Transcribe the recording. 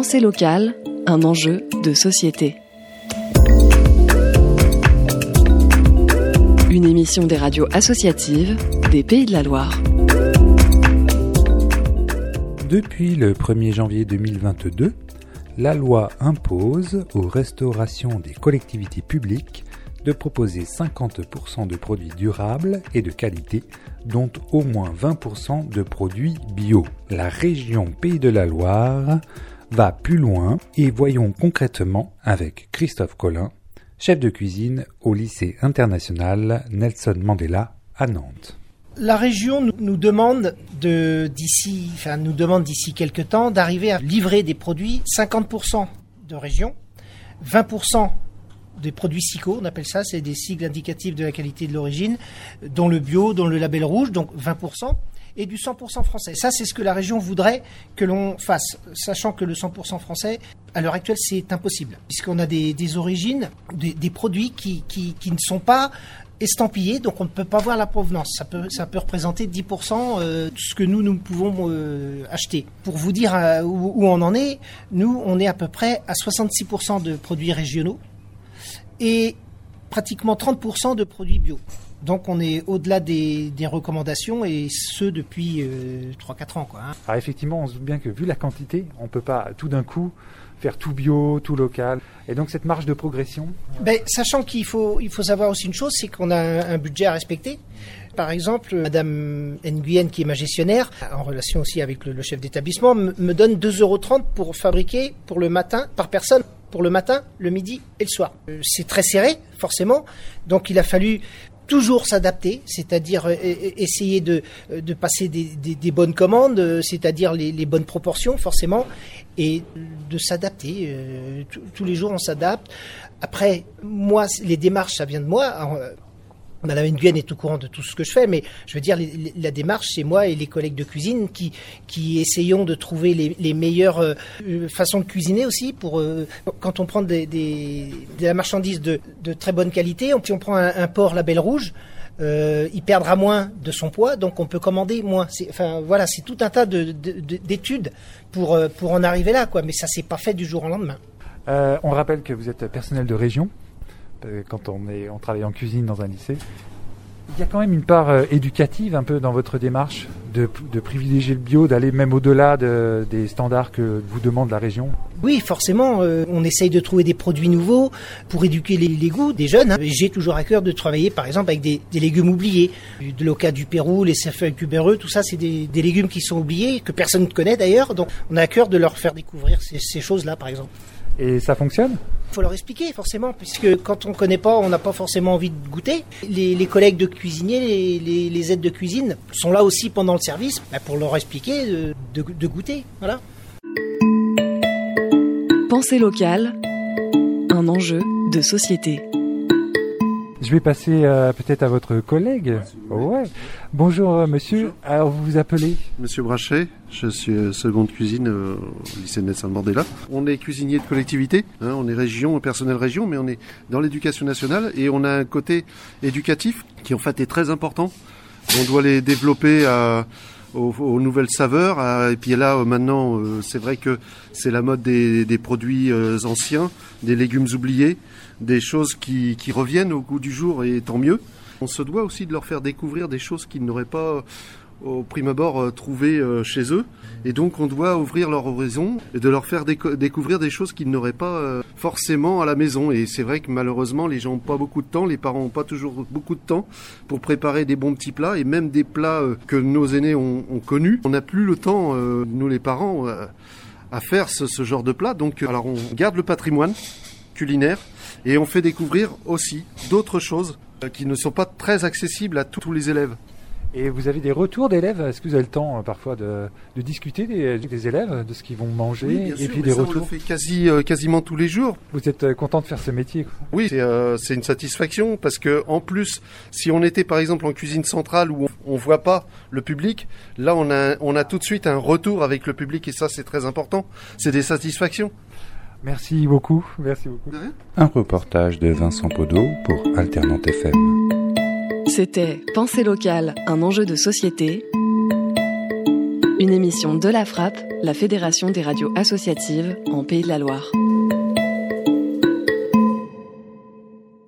Pensée locale, un enjeu de société. Une émission des radios associatives des Pays de la Loire. Depuis le 1er janvier 2022, la loi impose aux restaurations des collectivités publiques de proposer 50% de produits durables et de qualité, dont au moins 20% de produits bio. La région Pays de la Loire va plus loin et voyons concrètement avec Christophe Collin, chef de cuisine au lycée international Nelson Mandela à Nantes. La région nous demande de d'ici, enfin nous demande d'ici quelques temps d'arriver à livrer des produits 50% de région, 20% des produits SICO, on appelle ça, c'est des sigles indicatifs de la qualité de l'origine, dont le bio, dont le label rouge, donc 20%, et du 100% français. Ça, c'est ce que la région voudrait que l'on fasse, sachant que le 100% français, à l'heure actuelle, c'est impossible, puisqu'on a des, origines, des, produits qui, qui, ne sont pas estampillés, donc on ne peut pas voir la provenance. Ça peut, ça peut représenter 10% euh, de ce que nous, nous pouvons euh, acheter. Pour vous dire euh, où on en est, nous, on est à peu près à 66% de produits régionaux et pratiquement 30% de produits bio. Donc on est au-delà des, des, recommandations et ce depuis euh, 3-4 ans. Quoi, hein. Alors effectivement, on se doute bien que vu la quantité, on ne peut pas tout d'un coup faire tout bio, tout local. Et donc cette marge de progression? Ben, Sachant qu'il faut, il faut savoir aussi une chose, c'est qu'on a un, un, budget à respecter. Par exemple, Madame Nguyen, qui est ma gestionnaire, en relation aussi avec le, le chef d'établissement, me donne 2,30 euros pour fabriquer pour le matin, par personne, pour le matin, le midi et le soir. Euh, c'est très serré, forcément. Donc il a fallu toujours s'adapter, c'est-à-dire euh, essayer de, de passer des, des, bonnes commandes, c'est-à-dire les, les, bonnes proportions forcément, et de s'adapter. Euh, tous les jours on s'adapte. Après, moi, les démarches, ça vient de moi. Madame Nguyen est au courant de tout ce que je fais, mais je veux dire, la démarche, c'est moi et les collègues de cuisine qui, qui essayons de trouver les, les meilleures euh, façons de cuisiner aussi. Pour euh, quand on prend des, des, de la de, de, très bonne qualité, si on prend un, un porc label rouge, euh, il perdra moins de son poids, donc on peut commander moins. Enfin voilà, c'est tout un tas d'études de, pour pour en arriver là. Mais ça s'est pas fait du jour au lendemain. On rappelle que vous êtes personnel de région quand on, est, on travaille en cuisine dans un lycée. Il y a quand même une part euh, éducative un peu dans votre démarche de, de privilégier le bio, d'aller même au-delà de, des standards que vous demande la région? Oui, forcément, euh, on essaye de trouver des produits nouveaux pour éduquer les, les goûts des jeunes. Hein. J'ai toujours à cœur de travailler par exemple avec des, des légumes oubliés. De l'oca du Pérou, les cerfeuilles tubéreux, tout ça c'est des, des, légumes qui sont oubliés, que personne ne connaît d'ailleurs. Donc on a à cœur de leur faire découvrir ces, ces choses-là par exemple. Et ça fonctionne? Il faut leur expliquer forcément, puisque quand on ne connaît pas, on n'a pas forcément envie de goûter. Les, collègues de cuisiniers, les, aides de cuisine sont là aussi pendant le service bah, pour leur expliquer de, de, de goûter. Voilà. Pensée locale, un enjeu de société. Je vais passer euh, peut-être à votre collègue. Ouais. Bonjour euh, monsieur. Bonjour. Alors vous vous appelez Monsieur Brachet, je suis euh, seconde cuisine euh, au lycée de Nelson Mandela. On est cuisinier de collectivité, hein, on est région, personnel région, mais on est dans l'éducation nationale et on a un côté éducatif qui en fait est très important. On doit les développer à aux, nouvelles saveurs. À, et puis là, euh, maintenant, euh, c'est vrai que c'est la mode des, des produits euh, anciens, des légumes oubliés, des choses qui, qui, reviennent au goût du jour, et tant mieux. On se doit aussi de leur faire découvrir des choses qu'ils n'auraient pas au prime abord euh, chez eux. Et donc on doit ouvrir leur horizon et de leur faire déco découvrir des choses qu'ils n'auraient pas forcément à la maison. Et c'est vrai que malheureusement les gens n'ont pas beaucoup de temps, les parents n'ont pas toujours beaucoup de temps pour préparer des bons petits plats et même des plats que nos aînés ont, connus. On n'a plus le temps, nous les parents, à faire ce, ce genre de plat. Donc alors on garde le patrimoine culinaire et on fait découvrir aussi d'autres choses qui ne sont pas très accessibles à tous les élèves. Et vous avez des retours d'élèves? Est-ce que vous avez le temps euh, parfois de, de discuter des, des, élèves, de ce qu'ils vont manger oui, et sûr, puis des ça, retours? On le fait quasi, euh, quasiment tous les jours. Vous êtes euh, content de faire ce métier quoi? Oui, c'est euh, une satisfaction parce que en plus, si on était par exemple en cuisine centrale où on, on voit pas le public, là on a, on a tout de suite un retour avec le public et ça c'est très important. C'est des satisfactions. Merci beaucoup. Merci beaucoup. Un reportage de Vincent Podo pour Alternante FM. C'était Pensée locale, un enjeu de société. Une émission de la Frappe, la Fédération des radios associatives en Pays de la Loire.